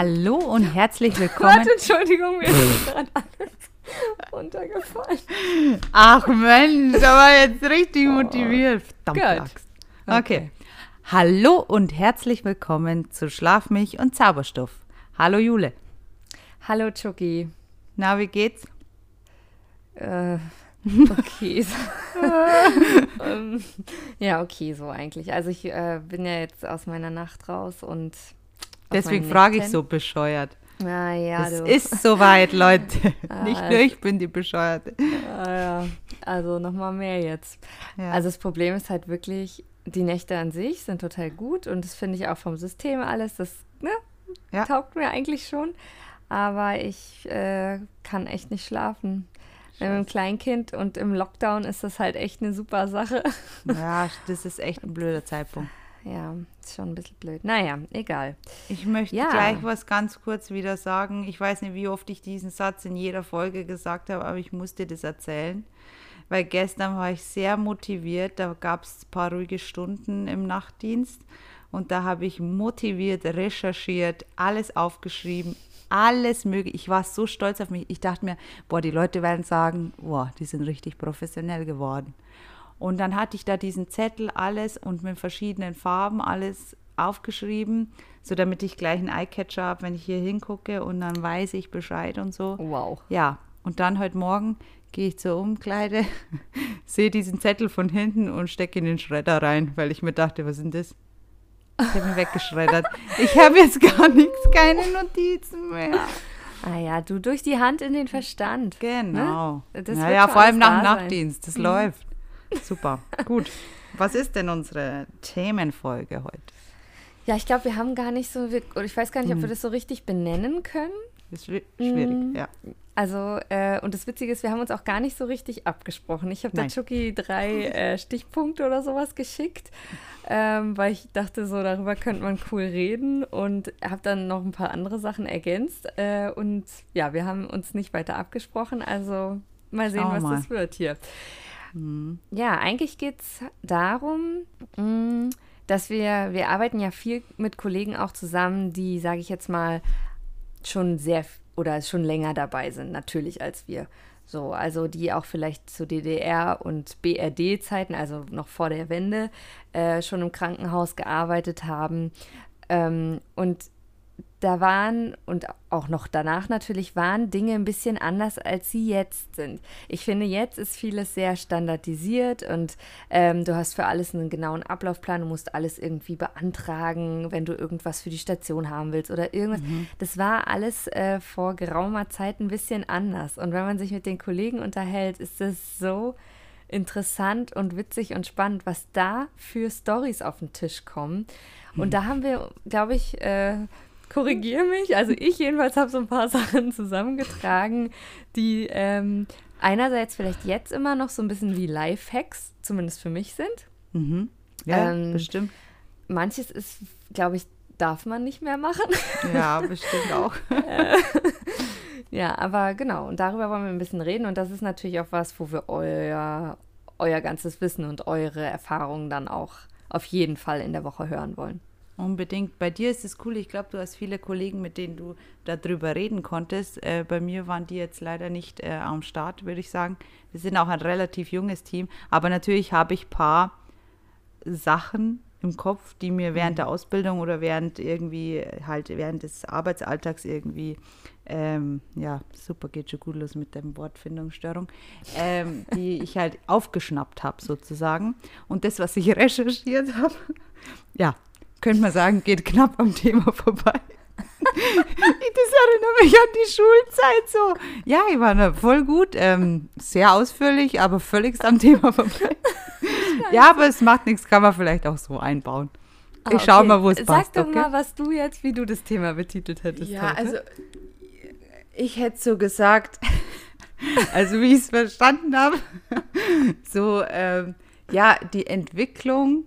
Hallo und herzlich willkommen. Warte, Entschuldigung, mir ist gerade alles runtergefallen. Ach Mensch, war jetzt richtig motiviert. Verdammt. Axt. Okay. Hallo und herzlich willkommen zu Schlaf mich und Zauberstoff. Hallo Jule. Hallo, Chucky. Na, wie geht's? Äh, okay. ähm, ja, okay, so eigentlich. Also ich äh, bin ja jetzt aus meiner Nacht raus und Deswegen frage ich so bescheuert. Na ja, es du. ist soweit, Leute. Ah, Nicht nur ich bin die Bescheuerte. Ah, ja. Also nochmal mehr jetzt. Ja. Also das Problem ist halt wirklich, die Nächte an sich sind total gut und das finde ich auch vom System alles, das ne, Ja. taugt mir eigentlich schon. Aber ich äh, kann echt nicht schlafen. Mit einem Kleinkind und im Lockdown ist das halt echt eine super Sache. ja, das ist echt ein blöder Zeitpunkt. Ja, ist schon ein bisschen blöd. Naja, egal. Ich möchte Ja. gleich was ganz kurz wieder sagen. Ich weiß nicht, wie oft ich diesen Satz in jeder Folge gesagt habe, aber ich musste das erzählen. Weil gestern war ich sehr motiviert. Da gab es ein paar ruhige Stunden im Nachtdienst. Und da habe ich motiviert, recherchiert, alles aufgeschrieben, alles mögliche. Ich war so stolz auf mich. Ich dachte mir, boah, die Leute werden sagen, boah, die sind richtig professionell geworden. Und dann hatte ich da diesen Zettel, alles und mit verschiedenen Farben alles aufgeschrieben, so damit ich gleich einen Eyecatcher habe, wenn ich hier hingucke und dann weiß ich Bescheid und so. Wow. Ja, und dann heute Morgen gehe ich zur Umkleide, sehe diesen Zettel von hinten und stecke in den Schredder rein, weil ich mir dachte, was ist denn das? Ich habe ihn weggeschreddert. Ich habe jetzt gar nichts, keine Notizen mehr. Ah ja, du durch die Hand in den Verstand. Genau. Ne? Das ja, wird ja, vor allem nach dem. Mhm. Nachtdienst. Das läuft. Super. Gut. Was ist denn unsere Themenfolge heute? Ja, ich glaube, wir haben gar nicht so, oder ich weiß gar nicht, ob wir das so richtig benennen können. Das ist schwi- schwierig, Mm. ja. Also, äh, und das Witzige ist, wir haben uns auch gar nicht so richtig abgesprochen. Ich habe der. Chucky drei äh, Stichpunkte oder sowas geschickt, ähm, weil ich dachte, so darüber könnte man cool reden und habe dann noch ein paar andere Sachen ergänzt. Äh, und ja, wir haben uns nicht weiter abgesprochen. Also mal sehen, Schauen wir was mal. das wird hier. Mhm. Ja, eigentlich geht es darum, mh, dass wir, wir arbeiten ja viel mit Kollegen auch zusammen, die, sage ich jetzt mal, schon sehr oder schon länger dabei sind, natürlich als wir. So, also die auch vielleicht zu DDR und BRD-Zeiten, also noch vor der Wende, äh, schon im Krankenhaus gearbeitet haben. Ähm, und da waren und auch noch danach natürlich waren Dinge ein bisschen anders, als sie jetzt sind. Ich finde, jetzt ist vieles sehr standardisiert und ähm, du hast für alles einen genauen Ablaufplan, du musst alles irgendwie beantragen, wenn du irgendwas für die Station haben willst oder irgendwas. Das war alles äh, vor geraumer Zeit ein bisschen anders. Und wenn man sich mit den Kollegen unterhält, ist es so interessant und witzig und spannend, was da für Stories auf den Tisch kommen. Und da haben wir, glaube ich, äh, korrigiere mich, also ich jedenfalls habe so ein paar Sachen zusammengetragen, die ähm, einerseits vielleicht jetzt immer noch so ein bisschen wie Lifehacks, zumindest für mich sind. Mhm. Ja, Ähm, bestimmt. Manches ist, glaube ich, darf man nicht mehr machen. Ja, bestimmt auch. Ja, aber genau, und darüber wollen wir ein bisschen reden. Und das ist natürlich auch was, wo wir euer, euer ganzes Wissen und eure Erfahrungen dann auch auf jeden Fall in der Woche hören wollen. Unbedingt. Bei dir ist es cool. Ich glaube, du hast viele Kollegen, mit denen du darüber reden konntest. Äh, bei mir waren die jetzt leider nicht äh, am Start, würde ich sagen. Wir sind auch ein relativ junges Team. Aber natürlich habe ich ein paar Sachen im Kopf, die mir während der Ausbildung oder während irgendwie halt während des Arbeitsalltags irgendwie ähm, ja super geht schon gut los mit der Wortfindungsstörung, ähm, die ich halt aufgeschnappt habe sozusagen und das, was ich recherchiert habe, ja könnte man sagen, geht knapp am Thema vorbei. Das erinnert mich an die Schulzeit so. Ja, ich war da voll gut, ähm, sehr ausführlich, aber völlig am Thema vorbei. Ja, aber es macht nichts, kann man vielleicht auch so einbauen. Ich Ah, schau okay. mal, wo es Sag passt. doch okay? mal, was du jetzt, wie du das Thema betitelt hättest. Ja, heute. also ich hätte so gesagt, also wie ich es verstanden habe, so ähm, ja, die Entwicklung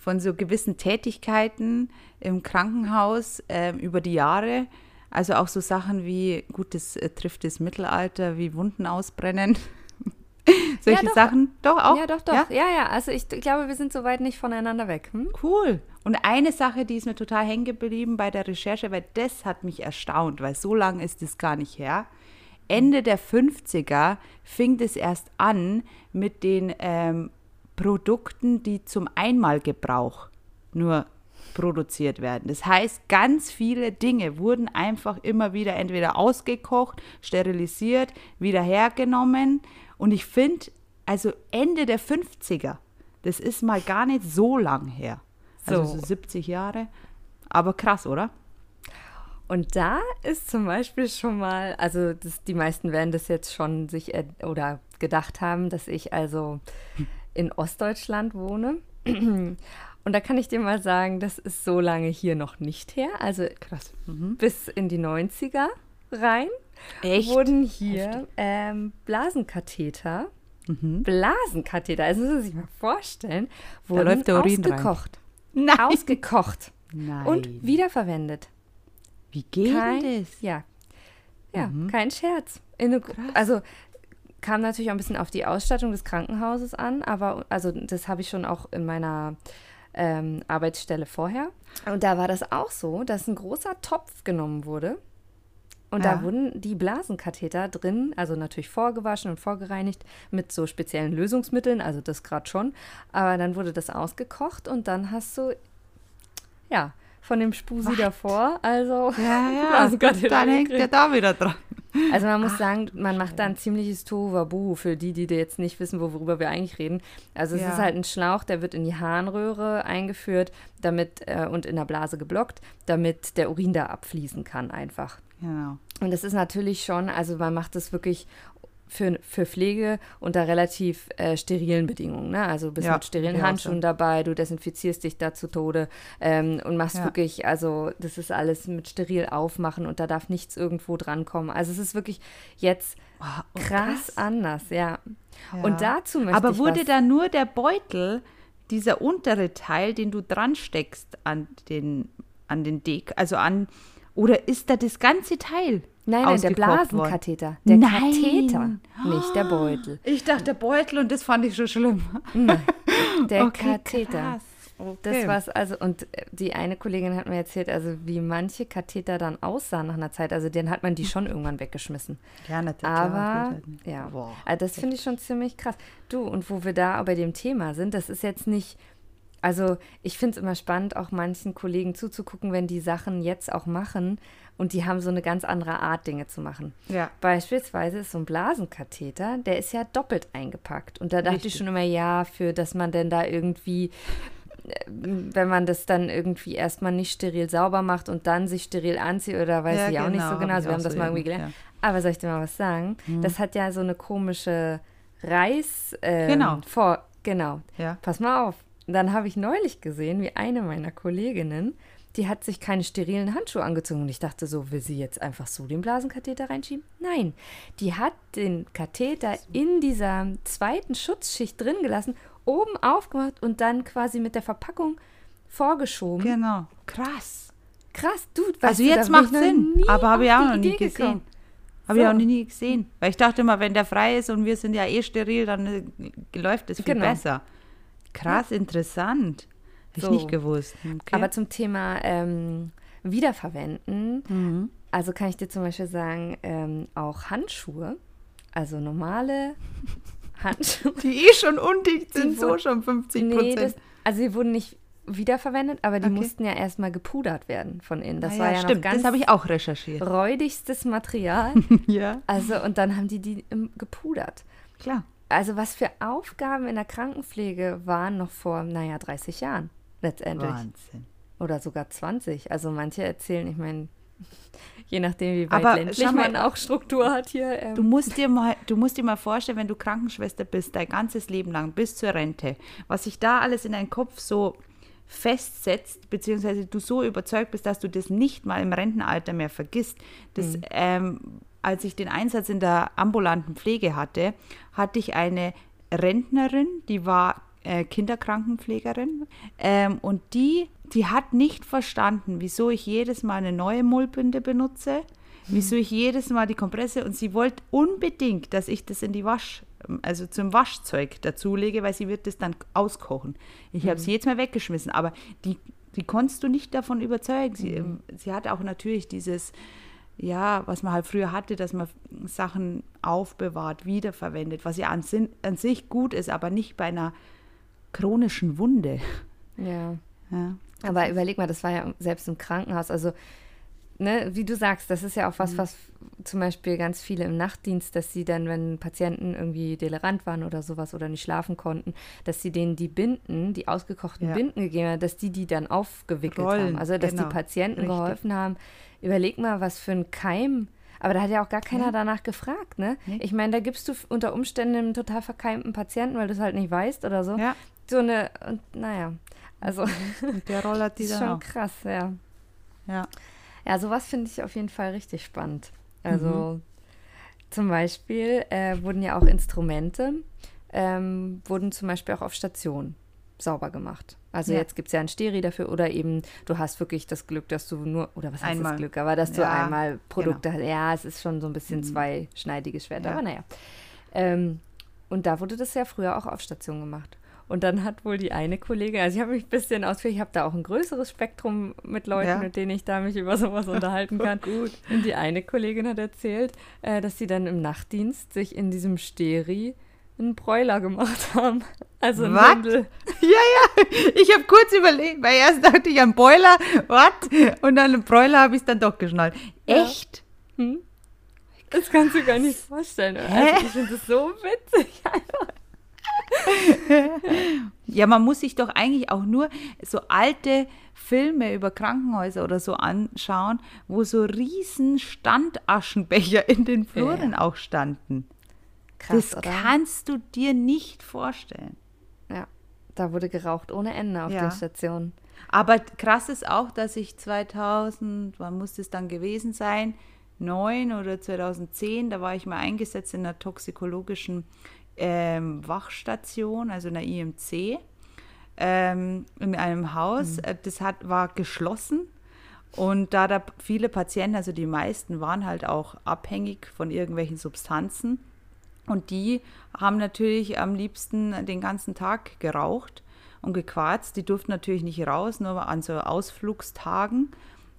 von so gewissen Tätigkeiten im Krankenhaus ähm, über die Jahre. Also auch so Sachen wie, gut, das äh, trifft das Mittelalter, wie Wunden ausbrennen. Solche doch. Sachen, doch auch? Ja, doch, doch. Ja, ja, ja. also ich glaube, wir sind so weit nicht voneinander weg. Hm? Cool. Und eine Sache, die ist mir total hängen geblieben bei der Recherche, weil das hat mich erstaunt, weil so lange ist es gar nicht her. Ende der 50er fing es erst an mit den ähm, Produkten, die zum Einmalgebrauch nur produziert werden. Das heißt, ganz viele Dinge wurden einfach immer wieder entweder ausgekocht, sterilisiert, wieder hergenommen. Und ich finde, also Ende der 50er, das ist mal gar nicht so lang her. Also so, So. 70 Jahre. Aber krass, oder? Und da ist zum Beispiel schon mal, also das, die meisten werden das jetzt schon sich er, oder gedacht haben, dass ich also in Ostdeutschland wohne. Und da kann ich dir mal sagen, das ist so lange hier noch nicht her. Also Krass. Mhm. bis in die 90er rein Echt? wurden hier ähm, Blasenkatheter, Mhm. Blasenkatheter, also muss man sich mal vorstellen, wurden ausgekocht. Nein. Ausgekocht Nein. und wiederverwendet. Wie geht Kein, das? Ja. Ja, Mhm. kein Scherz. In eine, also kam natürlich auch ein bisschen auf die Ausstattung des Krankenhauses an, aber also das habe ich schon auch in meiner ähm, Arbeitsstelle vorher. Und da war das auch so, dass ein großer Topf genommen wurde. Und Ja. da wurden die Blasenkatheter drin, also natürlich vorgewaschen und vorgereinigt mit so speziellen Lösungsmitteln, also das gerade schon. Aber dann wurde das ausgekocht und dann hast du, ja, von dem Spusi Was? davor, also Ja, ja. Blasenkatheter Dann hängt er da wieder dran. Also man muss sagen, man macht da ein ziemliches Tohuwabohu für die, die jetzt nicht wissen, worüber wir eigentlich reden. Also es Ja. ist halt ein Schlauch, der wird in die Harnröhre eingeführt damit äh, und in der Blase geblockt, damit der Urin da abfließen kann einfach. Genau. Und das ist natürlich schon, also man macht das wirklich für, für Pflege unter relativ äh, sterilen Bedingungen. Ne? Also du bist Ja, mit sterilen ja, Handschuhen schon. dabei, du desinfizierst dich da zu Tode ähm, und machst Ja. wirklich, also das ist alles mit steril aufmachen und da darf nichts irgendwo drankommen. Also es ist wirklich jetzt Wow, oh, krass, anders, ja. Und dazu möchte Aber ich wurde da nur der Beutel, dieser untere Teil, den du dran steckst an den, an den Dek, also an, oder ist da das ganze Teil? Nein, nein, der? Blasenkatheter. Der Nein. Katheter, nicht der Beutel. Ich dachte der Beutel und das fand ich schon schlimm. Nein, der Okay, Katheter. krass. Okay. Das war's also, und äh, die eine Kollegin hat mir erzählt, also wie manche Katheter dann aussahen nach einer Zeit. Also den hat man die schon irgendwann weggeschmissen. Ja, natürlich. Aber, klar, ja, Boah. also das finde ich schon ziemlich krass. Du, und wo wir da bei dem Thema sind, das ist jetzt nicht, also ich finde es immer spannend, auch manchen Kollegen zuzugucken, wenn die Sachen jetzt auch machen und die haben so eine ganz andere Art, Dinge zu machen. Ja. Beispielsweise ist so ein Blasenkatheter, der ist ja doppelt eingepackt. Und da dachte ich Richtig. schon immer, ja, für dass man denn da irgendwie, äh, wenn man das dann irgendwie erstmal nicht steril sauber macht und dann sich steril anzieht oder weiß Ja, ich auch nicht so genau, genau. Also ich wir haben das so mal irgendwie gelernt. Aber soll ich dir mal was sagen? Das hat ja so eine komische Reiß. Ähm, Genau. Vor, genau. Ja. Pass mal auf. Und dann habe ich neulich gesehen, wie eine meiner Kolleginnen, die hat sich keine sterilen Handschuhe angezogen. Und ich dachte so, will sie jetzt einfach so den Blasenkatheter reinschieben? Nein, die hat den Katheter in dieser zweiten Schutzschicht drin gelassen, oben aufgemacht und dann quasi mit der Verpackung vorgeschoben. Genau. Krass. Krass, du, Also du, jetzt macht ich Sinn, aber habe ich auch noch nie gesehen. gekommen. Habe ich So. auch noch nie gesehen. Weil ich dachte immer, wenn der frei ist und wir sind ja eh steril, dann äh, läuft es viel Genau. besser. Krass, interessant. Hätte So. ich nicht gewusst. Okay. Aber zum Thema ähm, Wiederverwenden, Mhm. also kann ich dir zum Beispiel sagen, ähm, auch Handschuhe, also normale Handschuhe. die eh schon undicht Die sind, so schon 50 nee, Prozent. das, also sie wurden nicht wiederverwendet, aber die Okay. mussten ja erstmal gepudert werden von innen. Das Ah war ja stimmt, noch ganz das habe ich auch recherchiert. räudigstes Material. ja, Also und dann haben die die gepudert. klar. Also was für Aufgaben in der Krankenpflege waren noch vor, naja, 30 Jahren letztendlich. Wahnsinn. Oder sogar 20. Also manche erzählen, ich meine, je nachdem, wie weit Aber ländlich mal, man auch Struktur hat hier. Ähm, Du musst, dir mal, du musst dir mal vorstellen, wenn du Krankenschwester bist, dein ganzes Leben lang, bis zur Rente, was sich da alles in deinen Kopf so festsetzt, beziehungsweise du so überzeugt bist, dass du das nicht mal im Rentenalter mehr vergisst. Das, Mhm. ähm, als ich den Einsatz in der ambulanten Pflege hatte, hatte ich eine Rentnerin, die war äh, Kinderkrankenpflegerin ähm, und die, die hat nicht verstanden, wieso ich jedes Mal eine neue Mullbinde benutze, wieso ich jedes Mal die Kompresse und sie wollte unbedingt, dass ich das in die Wasch also zum Waschzeug dazulege, weil sie wird das dann auskochen. Ich habe sie jetzt mal weggeschmissen, aber die, die konntest du nicht davon überzeugen. Sie, ähm, sie hat auch natürlich dieses, ja, was man halt früher hatte, dass man Sachen aufbewahrt, wiederverwendet, was ja an, an sich gut ist, aber nicht bei einer chronischen Wunde. Ja. Ja. Aber überleg mal, das war ja selbst im Krankenhaus. Also, ne, wie du sagst, das ist ja auch was, was zum Beispiel ganz viele im Nachtdienst, dass sie dann, wenn Patienten irgendwie delerant waren oder sowas oder nicht schlafen konnten, dass sie denen die Binden, die ausgekochten Ja. Binden gegeben haben, dass die die dann aufgewickelt Rollen, haben. Also, dass genau. die Patienten Richtig. geholfen haben. Überleg mal, was für ein Keim. Aber da hat ja auch gar keiner Ja. danach gefragt, ne? Nee. Ich meine, da gibst du unter Umständen einem total verkeimten Patienten, weil du es halt nicht weißt oder so. Ja, So eine, und naja, also und der Roller die ist dann schon auch. krass, ja. Ja. Ja, sowas finde ich auf jeden Fall richtig spannend. Also zum Beispiel äh, wurden ja auch Instrumente, ähm, wurden zum Beispiel auch auf Station sauber gemacht. Also Ja. jetzt gibt es ja ein Steri dafür oder eben du hast wirklich das Glück, dass du nur, oder was heißt Einmal. das Glück, aber dass du Ja, genau. einmal Produkte hast. Ja, es ist schon so ein bisschen Mhm. zweischneidiges Schwert, Ja. aber naja. Ähm, und da wurde das ja früher auch auf Station gemacht. Und dann hat wohl die eine Kollegin, also ich habe mich ein bisschen ausführlich, ich habe da auch ein größeres Spektrum mit Leuten, Ja. mit denen ich da mich über sowas unterhalten kann. Gut. Und die eine Kollegin hat erzählt, äh, dass sie dann im Nachtdienst sich in diesem Steri einen Bräuler gemacht haben. Also ein? Windel. Ja, ja, ich habe kurz überlegt, weil erst dachte ich an Boiler, was? Und dann an Broiler habe ich es dann doch geschnallt. Ja. Echt? Hm? Das kannst du gar nicht vorstellen. Also ich finde das so witzig. Ja, man muss sich doch eigentlich auch nur so alte Filme über Krankenhäuser oder so anschauen, wo so riesen Standaschenbecher in den Fluren auch standen. Krass, das oder? kannst du dir nicht vorstellen. Ja, da wurde geraucht ohne Ende auf Ja. den Stationen. Aber krass ist auch, dass ich 2000, wann muss es dann gewesen sein? 9 oder 2010, da war ich mal eingesetzt in einer toxikologischen ähm, Wachstation, also in der IMC, ähm, in einem Haus. Äh, Das hat, war geschlossen. Und da da viele Patienten, also die meisten, waren halt auch abhängig von irgendwelchen Substanzen. Und die haben natürlich am liebsten den ganzen Tag geraucht und gequarzt. Die durften natürlich nicht raus, nur an so Ausflugstagen.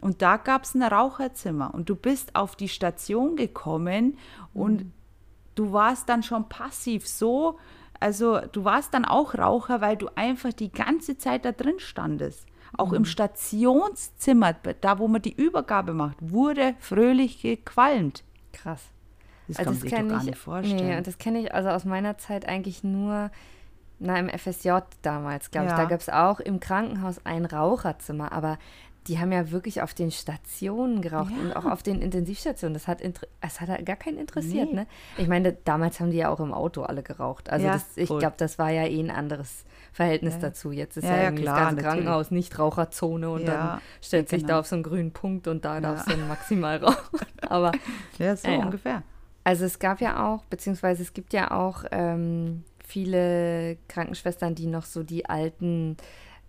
Und da gab es ein Raucherzimmer. Und du bist auf die Station gekommen und du warst dann schon passiv so. Also du warst dann auch Raucher, weil du einfach die ganze Zeit da drin standest. Auch im Stationszimmer, da wo man die Übergabe macht, wurde fröhlich gequalmt. Krass. Das Also kann man sich doch kenn gar ich- nicht vorstellen. Nee, und das kenne ich also aus meiner Zeit eigentlich nur na, im FSJ damals, glaube ich. Ja. Da gab es auch im Krankenhaus ein Raucherzimmer, aber die haben ja wirklich auf den Stationen geraucht Ja. und auch auf den Intensivstationen. Das hat, das hat halt gar keinen interessiert, Nee. ne? Ich meine, damals haben die ja auch im Auto alle geraucht. Also Ja, das, ich glaube, das war ja eh ein anderes Verhältnis Ja. dazu. Jetzt ist Ja, irgendwie klar, das ganze natürlich. Krankenhaus nicht Raucherzone und dann stellt sich da genau. auf so einen grünen Punkt und da darfst du maximal rauchen. Aber ja, so ungefähr. also es gab ja auch, beziehungsweise es gibt ja auch ähm, viele Krankenschwestern, die noch so die alten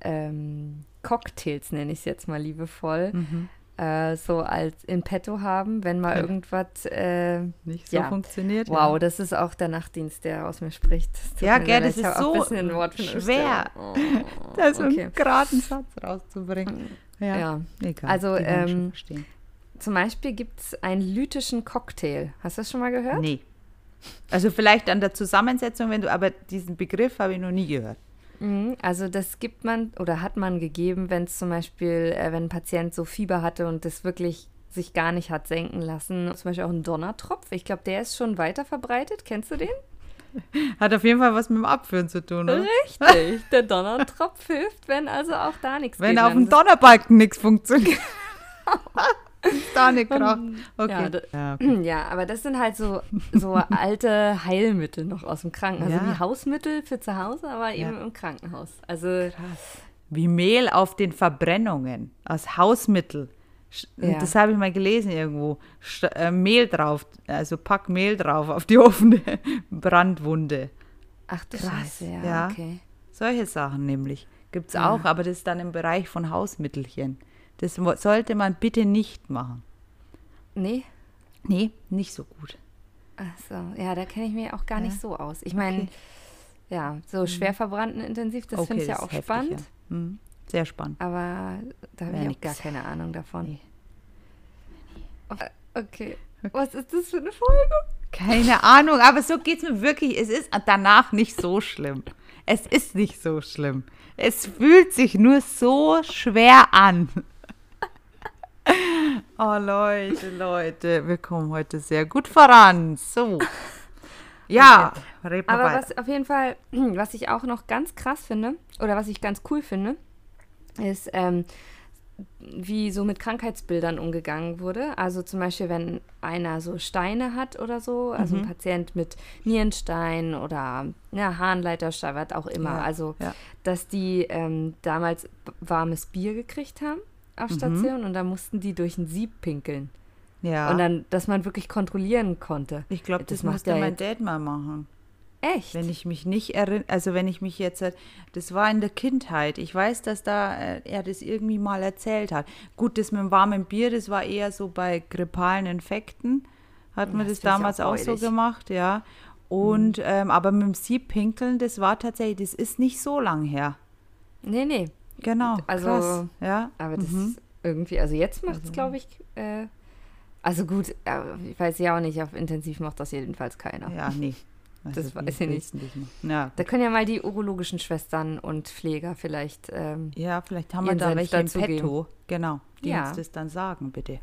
ähm, Cocktails, nenne ich es jetzt mal liebevoll, Mhm. äh, so als in petto haben, wenn mal Ja. irgendwas, äh, Nicht so Ja. funktioniert. wow, das ist auch der Nachtdienst, der aus mir spricht. Das Ja, gell, sehr das ist so schwer, Oh, Da so okay. einen geraden Satz rauszubringen. Ja, Ja. egal. Also, ähm. Zum Beispiel gibt es einen lytischen Cocktail. Hast du das schon mal gehört? Nee. Also vielleicht an der Zusammensetzung, wenn du, aber diesen Begriff habe ich noch nie gehört. Mhm, Also das gibt man oder hat man gegeben, wenn es zum Beispiel, äh, wenn ein Patient so Fieber hatte und das wirklich sich gar nicht hat senken lassen. Zum Beispiel auch ein Donnertropf. Ich glaube, der ist schon weiter verbreitet. Kennst du den? Hat auf jeden Fall was mit dem Abführen zu tun, oder? Richtig. Der Donnertropf hilft, wenn also auch da nichts Wenn geht. auf dem Donnerbalken nichts funktioniert. da nicht. Ja, Okay. da- Ja, okay. Ja, aber das sind halt so, so alte Heilmittel noch aus dem Krankenhaus. Also Ja. wie Hausmittel für zu Hause, aber eben Ja. im Krankenhaus. Also Wie Mehl auf den Verbrennungen als Hausmittel. Ja. Das habe ich mal gelesen irgendwo. St äh, Mehl drauf, also pack Mehl drauf auf die offene Brandwunde. Ach du Krass, Scheiße, ja, ja. okay. Solche Sachen nämlich. Gibt es Ja. auch, aber das ist dann im Bereich von Hausmittelchen. Das sollte man bitte nicht machen. Nee, Nee, nicht so gut. Achso, ja, da kenne ich mich auch gar ja. nicht so aus. Ich meine, okay. ja, so mhm. schwer verbrannten intensiv, das okay, finde ich ja auch heftig, spannend. Ja. Mhm. Sehr spannend. Aber da habe ich auch gar keine Ahnung davon. Nee. Okay. okay. Was ist das für eine Folge? Keine Ahnung, aber so geht es mir wirklich. Es ist danach nicht so schlimm. Es ist nicht so schlimm. Es fühlt sich nur so schwer an. Oh Leute, Leute, wir kommen heute sehr gut voran. So. Ja, okay. aber weiter. was auf jeden Fall, was ich auch noch ganz krass finde, oder was ich ganz cool finde, ist, ähm, wie so mit Krankheitsbildern umgegangen wurde. Also zum Beispiel, wenn einer so Steine hat oder so, also mhm. ein Patient mit Nierenstein oder ja, Harnleiterstein, was auch immer. Ja, also, ja. dass die ähm, damals warmes Bier gekriegt haben auf mhm. Station mhm. und dann mussten die durch ein Sieb pinkeln. Ja. Und dann, dass man wirklich kontrollieren konnte. Ich glaube, das, das musste mein Dad mal machen. Echt? Wenn ich mich nicht erinnere, also wenn ich mich jetzt, das war in der Kindheit. Ich weiß, dass da äh, er das irgendwie mal erzählt hat. Gut, das mit dem warmen Bier, das war eher so bei grippalen Infekten. Hat man das, das damals auch, auch so gemacht, ja. Und, mhm. ähm, aber mit dem Siebpinkeln, das war tatsächlich, das ist nicht so lang her. Nee, nee. Genau. Also, krass, ja. Aber das mhm. irgendwie, also jetzt macht es, also. glaube ich, äh, also gut, äh, ich weiß ja auch nicht, auf Intensiv macht das jedenfalls keiner. Ja, nee. Also das weiß ich nicht. nicht ja. Da können ja mal die urologischen Schwestern und Pfleger vielleicht. Ähm, ja, vielleicht haben wir da welche im Petto. Genau, die ja. uns das dann sagen, bitte.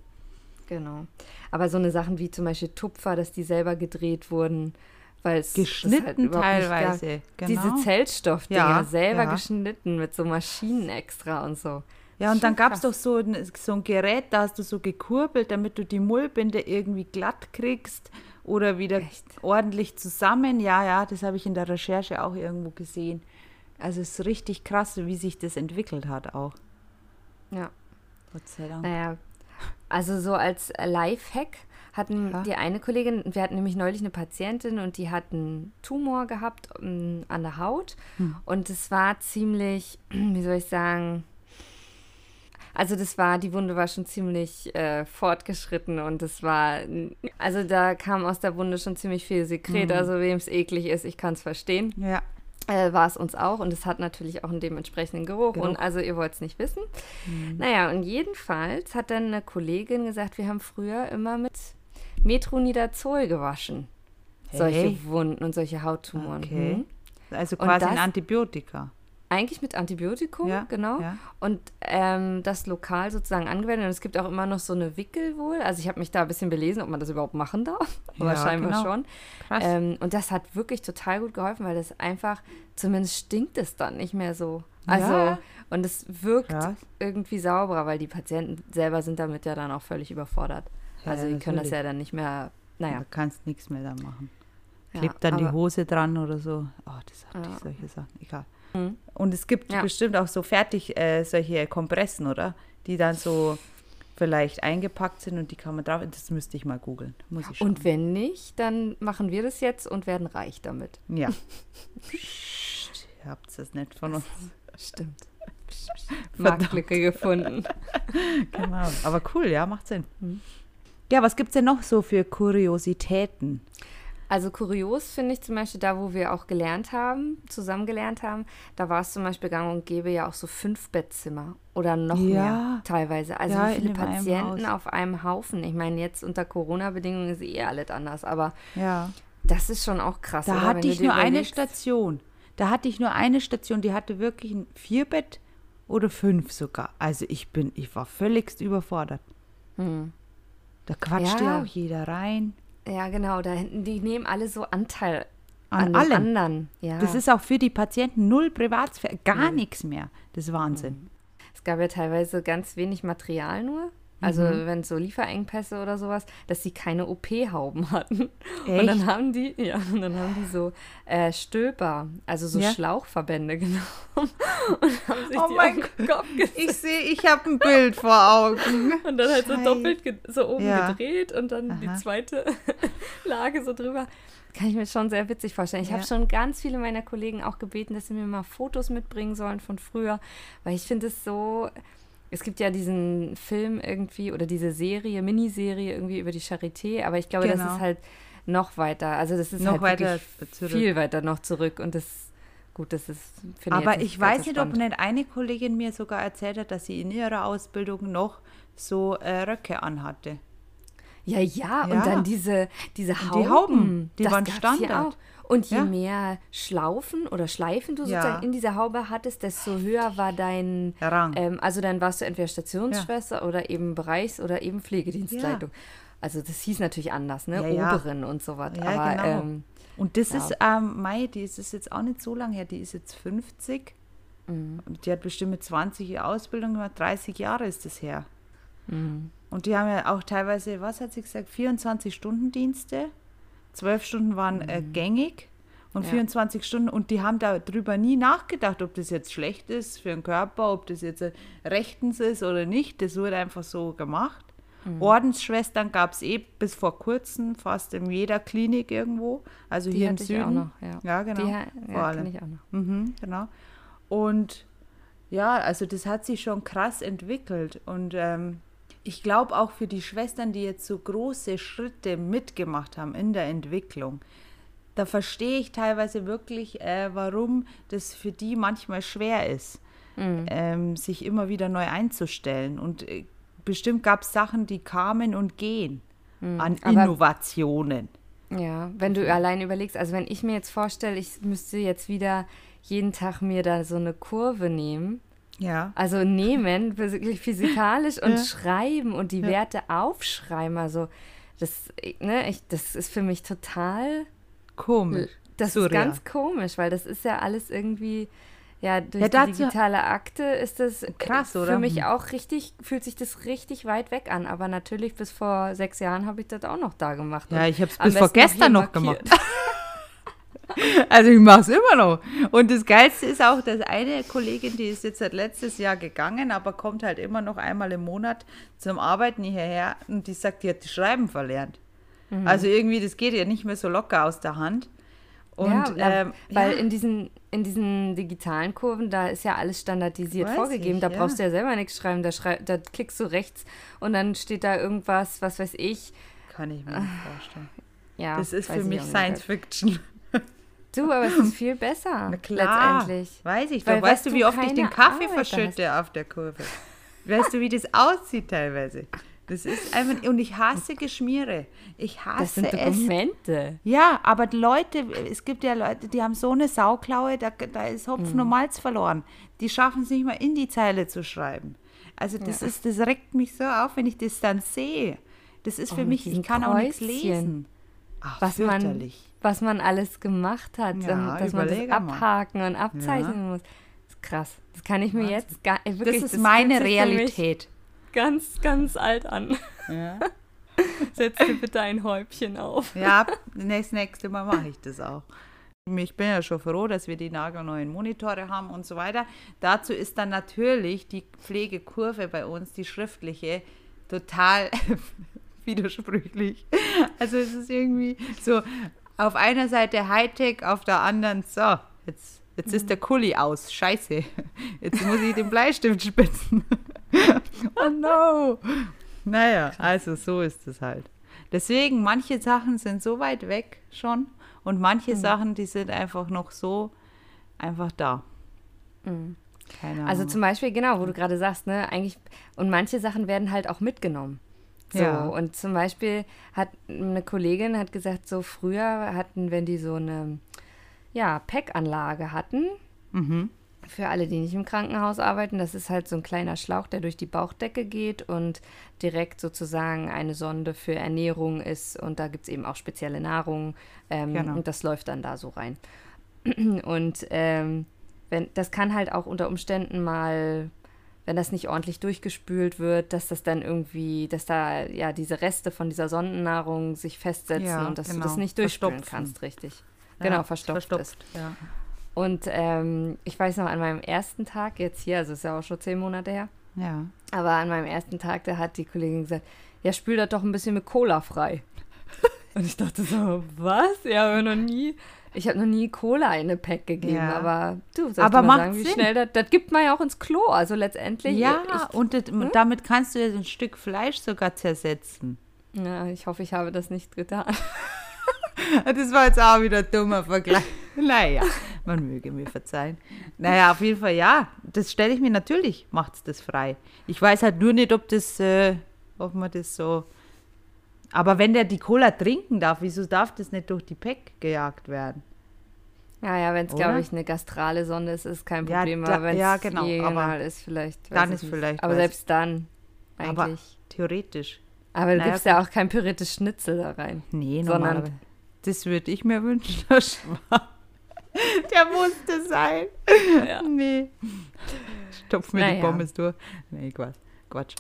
Genau. Aber so eine Sachen wie zum Beispiel Tupfer, dass die selber gedreht wurden, weil es geschnitten halt teilweise. Genau. Diese Zellstoffdinger ja, selber ja. geschnitten mit so Maschinen extra und so. Ja, und dann gab es doch so ein, so ein Gerät, da hast du so gekurbelt, damit du die Mullbinde irgendwie glatt kriegst oder wieder Echt? ordentlich zusammen. Ja, ja, das habe ich in der Recherche auch irgendwo gesehen. Also es ist richtig krass, wie sich das entwickelt hat auch. Ja. Gott sei Dank. Naja, also so als Lifehack hatten ja. die eine Kollegin, wir hatten nämlich neulich eine Patientin und die hat einen Tumor gehabt um, ähm, an der Haut hm. und es war ziemlich, wie soll ich sagen, also das war, die Wunde war schon ziemlich äh, fortgeschritten und es war, also da kam aus der Wunde schon ziemlich viel Sekret, mhm. also wem es eklig ist, ich kann es verstehen. Ja. Äh, war es uns auch und es hat natürlich auch einen dementsprechenden Geruch, Geruch. und also ihr wollt es nicht wissen. Mhm. Naja, und jedenfalls hat dann eine Kollegin gesagt, wir haben früher immer mit Metronidazol gewaschen. Hey. Solche Wunden und solche Hauttumoren. Okay. Hm? Also quasi das, ein Antibiotika. Eigentlich mit Antibiotikum, ja, genau. Ja. Und ähm, das lokal sozusagen angewendet. Und es gibt auch immer noch so eine Wickel wohl. Also ich habe mich da ein bisschen belesen, ob man das überhaupt machen darf. Aber ja, scheinbar genau. schon. Ähm, und das hat wirklich total gut geholfen, weil das einfach, zumindest stinkt es dann nicht mehr so. Also, ja. und es wirkt Krass. irgendwie sauberer, weil die Patienten selber sind damit ja dann auch völlig überfordert. Also die können das ja dann nicht mehr, naja. Du kannst nichts mehr da machen. Klebt dann die Hose dran oder so. Oh, das hat ja. solche Sachen. Egal. Mhm. Und es gibt ja. bestimmt auch so fertig äh, solche Kompressen, oder? Die dann so vielleicht eingepackt sind und die kann man drauf. Das müsste ich mal googeln. Muss ich Und wenn nicht, dann machen wir das jetzt und werden reich damit. Ja. Ihr habt es nicht von uns. Stimmt. Marktlücke gefunden. genau. Aber cool, ja, macht Sinn. Mhm. Ja, was gibt es denn noch so für Kuriositäten? Also kurios finde ich zum Beispiel da, wo wir auch gelernt haben, zusammen gelernt haben, da war es zum Beispiel gang und gäbe ja auch so fünf Bettzimmer oder noch ja. mehr teilweise. Also ja, wie viele Patienten einem auf einem Haufen. Ich meine, jetzt unter Corona-Bedingungen ist eh alles anders, aber ja. das ist schon auch krass. Da oder? hatte ich nur eine Station. Da hatte ich nur eine Station, die hatte wirklich ein Vierbett oder fünf sogar. Also ich bin, ich war völligst überfordert. Hm. Da quatschte ja auch jeder rein. Ja, genau. Da hinten, die nehmen alle so Anteil an, an allem. anderen. Ja. Das ist auch für die Patienten null Privatsphäre, gar mhm. nichts mehr. Das ist Wahnsinn. Es gab ja teilweise ganz wenig Material nur. Also mhm. wenn so Lieferengpässe oder sowas, dass sie keine OP-Hauben hatten. Echt? Und dann haben die, ja, und dann haben die so äh, Stülper, also so ja? Schlauchverbände genommen und haben sich oh die mein auf den Kopf gesetzt. Ich sehe, ich habe ein Bild vor Augen. Und dann halt so doppelt so oben ja. gedreht und dann Aha. die zweite Lage so drüber. Kann ich mir schon sehr witzig vorstellen. Ich ja. habe schon ganz viele meiner Kollegen auch gebeten, dass sie mir mal Fotos mitbringen sollen von früher, weil ich finde es so es gibt ja diesen Film irgendwie oder diese Serie, Miniserie irgendwie über die Charité, aber ich glaube, genau. das ist halt noch weiter. Also das ist Noch halt weiter zurück. viel weiter noch zurück und das gut, das ist finde Aber ich ganz weiß nicht, ob spannend. nicht eine Kollegin mir sogar erzählt hat, dass sie in ihrer Ausbildung noch so äh, Röcke anhatte. Ja, ja, Ja. und dann diese, diese Hauben. die Hauben, die waren Standard. Und je Ja. mehr Schlaufen oder Schleifen du Ja. sozusagen in dieser Haube hattest, desto höher war dein Rang. Ähm, also dann warst du entweder Stationsschwester oder eben Bereichs- oder eben Pflegedienstleitung. Also das hieß natürlich anders, ne? Ja, ja. Oberin und so was. Ja, Aber genau. ähm, Und das Ja. ist, ähm, Mai, die ist es jetzt auch nicht so lange her, die ist jetzt 50. Mhm. Die hat bestimmt mit 20 ihre Ausbildung gemacht, 30 Jahre ist das her. Mhm. Und die haben ja auch teilweise, was hat sie gesagt, 24-Stunden-Dienste. 12 Stunden waren äh, gängig und Mhm. Ja. 24 Stunden. Und die haben darüber nie nachgedacht, ob das jetzt schlecht ist für den Körper, ob das jetzt äh, rechtens ist oder nicht. Das wurde einfach so gemacht. Mhm. Ordensschwestern gab es eh bis vor kurzem fast in jeder Klinik irgendwo. Also die hier im Süden. auch noch, ja. Ja, genau. Die ha- vor ja, allem. ich auch noch. Mhm, genau. Und ja, also das hat sich schon krass entwickelt. Und ähm, ich glaube auch für die Schwestern, die jetzt so große Schritte mitgemacht haben in der Entwicklung, da verstehe ich teilweise wirklich, äh, warum das für die manchmal schwer ist, Mhm. ähm, sich immer wieder neu einzustellen. Und äh, bestimmt gab es Sachen, die kamen und gehen an Mhm. Aber- Innovationen. Ja, wenn du allein überlegst, also wenn ich mir jetzt vorstelle, ich müsste jetzt wieder jeden Tag mir da so eine Kurve nehmen, Ja. also nehmen, wirklich physikalisch und Ja. schreiben und die Ja. Werte aufschreiben, also das, ne, ich, das ist für mich total Komisch. Das Surreal. ist ganz komisch, weil das ist ja alles irgendwie, ja, durch Ja, die digitale Akte ist das Krass, oder? Für mich auch richtig, fühlt sich das richtig weit weg an. Aber natürlich bis vor sechs Jahren habe ich das auch noch da gemacht. Ja, ich habe es bis vor gestern noch gemacht. Also ich mache es immer noch. Und das Geilste ist auch, dass eine Kollegin, die ist jetzt seit letztes Jahr gegangen, aber kommt halt immer noch einmal im Monat zum Arbeiten hierher und die sagt, die hat das Schreiben verlernt. Mhm. Also irgendwie, das geht ja nicht mehr so locker aus der Hand. Und ja, ähm, weil ja, in diesen, in diesen digitalen Kurven, da ist ja alles standardisiert Weiß vorgegeben. ich, da ja. brauchst du ja selber nichts schreiben. Da, schrei da klickst du rechts und dann steht da irgendwas, was weiß ich. kann ich mir nicht vorstellen. Ja, Das ist für ich mich. Science Fiction. Du, aber es ist viel besser. Na klar, Letztendlich. weiß ich. Weil weißt du, wie oft ich den Kaffee Arbeit hast. verschütte auf der Kurve? Weißt du, wie das aussieht teilweise? Das ist einfach, und ich hasse Geschmiere. Ich hasse Das sind es. Dokumente. Ja, aber die Leute, es gibt ja Leute, die haben so eine Sauklaue, da, da ist Hopfen Mhm. und Malz verloren. Die schaffen es nicht mal in die Zeile zu schreiben. Also das ist, das regt mich so auf, wenn ich das dann sehe. Das ist für Oh, mit mich, ich kann auch nichts Kreuzchen. lesen. Ach, Was man. Was man alles gemacht hat, Ja, dann, dass man das überlege mal. abhaken und abzeichnen muss. Das ist krass. Das kann ich mir Wahnsinn. jetzt gar äh, Das ist fühlt meine Realität. Ganz, ganz alt an. Ja. Setz dir bitte ein Häubchen auf. Ja, das nächste Mal mache ich das auch. Ich bin ja schon froh, dass wir die nagelneuen Monitore haben und so weiter. Dazu ist dann natürlich die Pflegekurve bei uns, die schriftliche, total widersprüchlich. Also es ist irgendwie so auf einer Seite Hightech, auf der anderen so, jetzt, jetzt ist der Kuli aus, scheiße. Jetzt muss ich den Bleistift spitzen. oh no. Naja, also so ist es halt. Deswegen, manche Sachen sind so weit weg schon und manche Sachen, die sind einfach noch so einfach da. Keine Ahnung. Also zum Beispiel, genau, wo du gerade sagst, ne, eigentlich, und manche Sachen werden halt auch mitgenommen. So, Ja. und zum Beispiel hat eine Kollegin hat gesagt, so früher hatten, wenn die so eine, ja, Pack-Anlage hatten, mhm. für alle, die nicht im Krankenhaus arbeiten, das ist halt so ein kleiner Schlauch, der durch die Bauchdecke geht und direkt sozusagen eine Sonde für Ernährung ist. Und da gibt es eben auch spezielle Nahrung. Ähm, Genau. Und das läuft dann da so rein. Und ähm, wenn, das kann halt auch unter Umständen mal, wenn das nicht ordentlich durchgespült wird, dass das dann irgendwie, dass da ja diese Reste von dieser Sondennahrung sich festsetzen Ja, und dass du genau. das nicht durchspülen kannst, richtig. Ja, Genau, verstopft, verstopft. ist. Ja. Und ähm, ich weiß noch, an meinem ersten Tag jetzt hier, also ist ja auch schon zehn Monate her, ja. aber an meinem ersten Tag, da hat die Kollegin gesagt, ja, spül das doch ein bisschen mit Cola frei. Und ich dachte so, was? Ja, aber noch nie. Ich habe noch nie Cola in eine Pack gegeben, Ja. aber du, soll Aber dir mal sagen, wie Sinn. schnell das, das gibt man ja auch ins Klo, also letztendlich. Ja, ich, und das, damit kannst du ja ein Stück Fleisch sogar zersetzen. ja, ich hoffe, ich habe das nicht getan. Das war jetzt auch wieder ein dummer Vergleich. Naja, man möge mir verzeihen. Naja, auf jeden Fall ja. Das stelle ich mir natürlich, macht es das frei. Ich weiß halt nur nicht, ob das, äh, ob man das so. Aber wenn der die Cola trinken darf, wieso darf das nicht durch die Pack gejagt werden? Ja, ja, wenn es, glaube ich, eine gastrale Sonde ist, ist kein Ja, Problem. da- aber wenn es ja, genau, aber ist, vielleicht. dann ist ich nicht. vielleicht Aber selbst dann, Aber eigentlich. theoretisch. Aber, du naja, gibst ja auch kein püriertes Schnitzel da rein. Nee, Sondern-. Das würde ich mir wünschen, der Schwan. Der musste sein. Ja. Nee. Stopf mir die Naja. Pommes durch. Nee, Quatsch. Quatsch.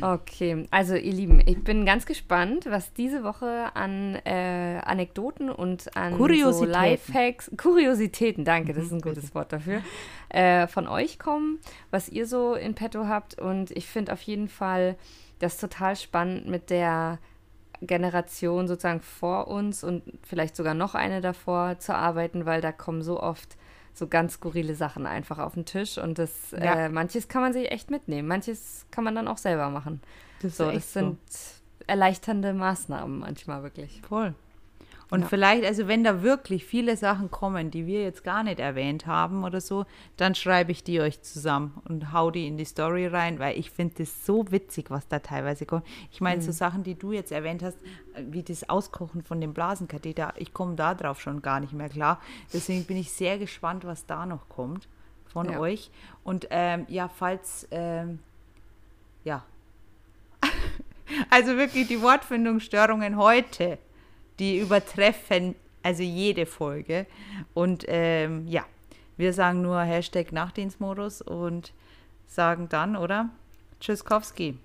Okay, also ihr Lieben, ich bin ganz gespannt, was diese Woche an äh, Anekdoten und an so. Lifehacks, Kuriositäten, danke, das ist ein Mhm, gutes Wort dafür, äh, von euch kommen, was ihr so in petto habt. Und ich finde auf jeden Fall das total spannend mit der Generation sozusagen vor uns und vielleicht sogar noch eine davor zu arbeiten, weil da kommen so oft so ganz skurrile Sachen einfach auf den Tisch und das Ja. äh, manches kann man sich echt mitnehmen, manches kann man dann auch selber machen. Das So, das sind erleichternde Maßnahmen manchmal wirklich. Voll. Und Ja. vielleicht, also wenn da wirklich viele Sachen kommen, die wir jetzt gar nicht erwähnt haben oder so, dann schreibe ich die euch zusammen und hau die in die Story rein, weil ich finde das so witzig, was da teilweise kommt. Ich meine, Mhm. so Sachen, die du jetzt erwähnt hast, äh, wie das Auskochen von dem Blasenkatheter, ich komme da drauf schon gar nicht mehr klar. Deswegen bin ich sehr gespannt, was da noch kommt von Ja. euch. Und ähm, ja, falls, ähm, ja, also wirklich die Wortfindungsstörungen heute, die übertreffen also jede Folge. Und ähm, ja, wir sagen nur Hashtag Nachtdienstmodus und sagen dann, oder? Tschüsskowski.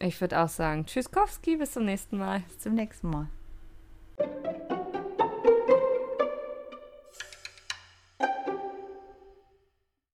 Ich würde auch sagen, Tschüsskowski, bis zum nächsten Mal. Bis zum nächsten Mal.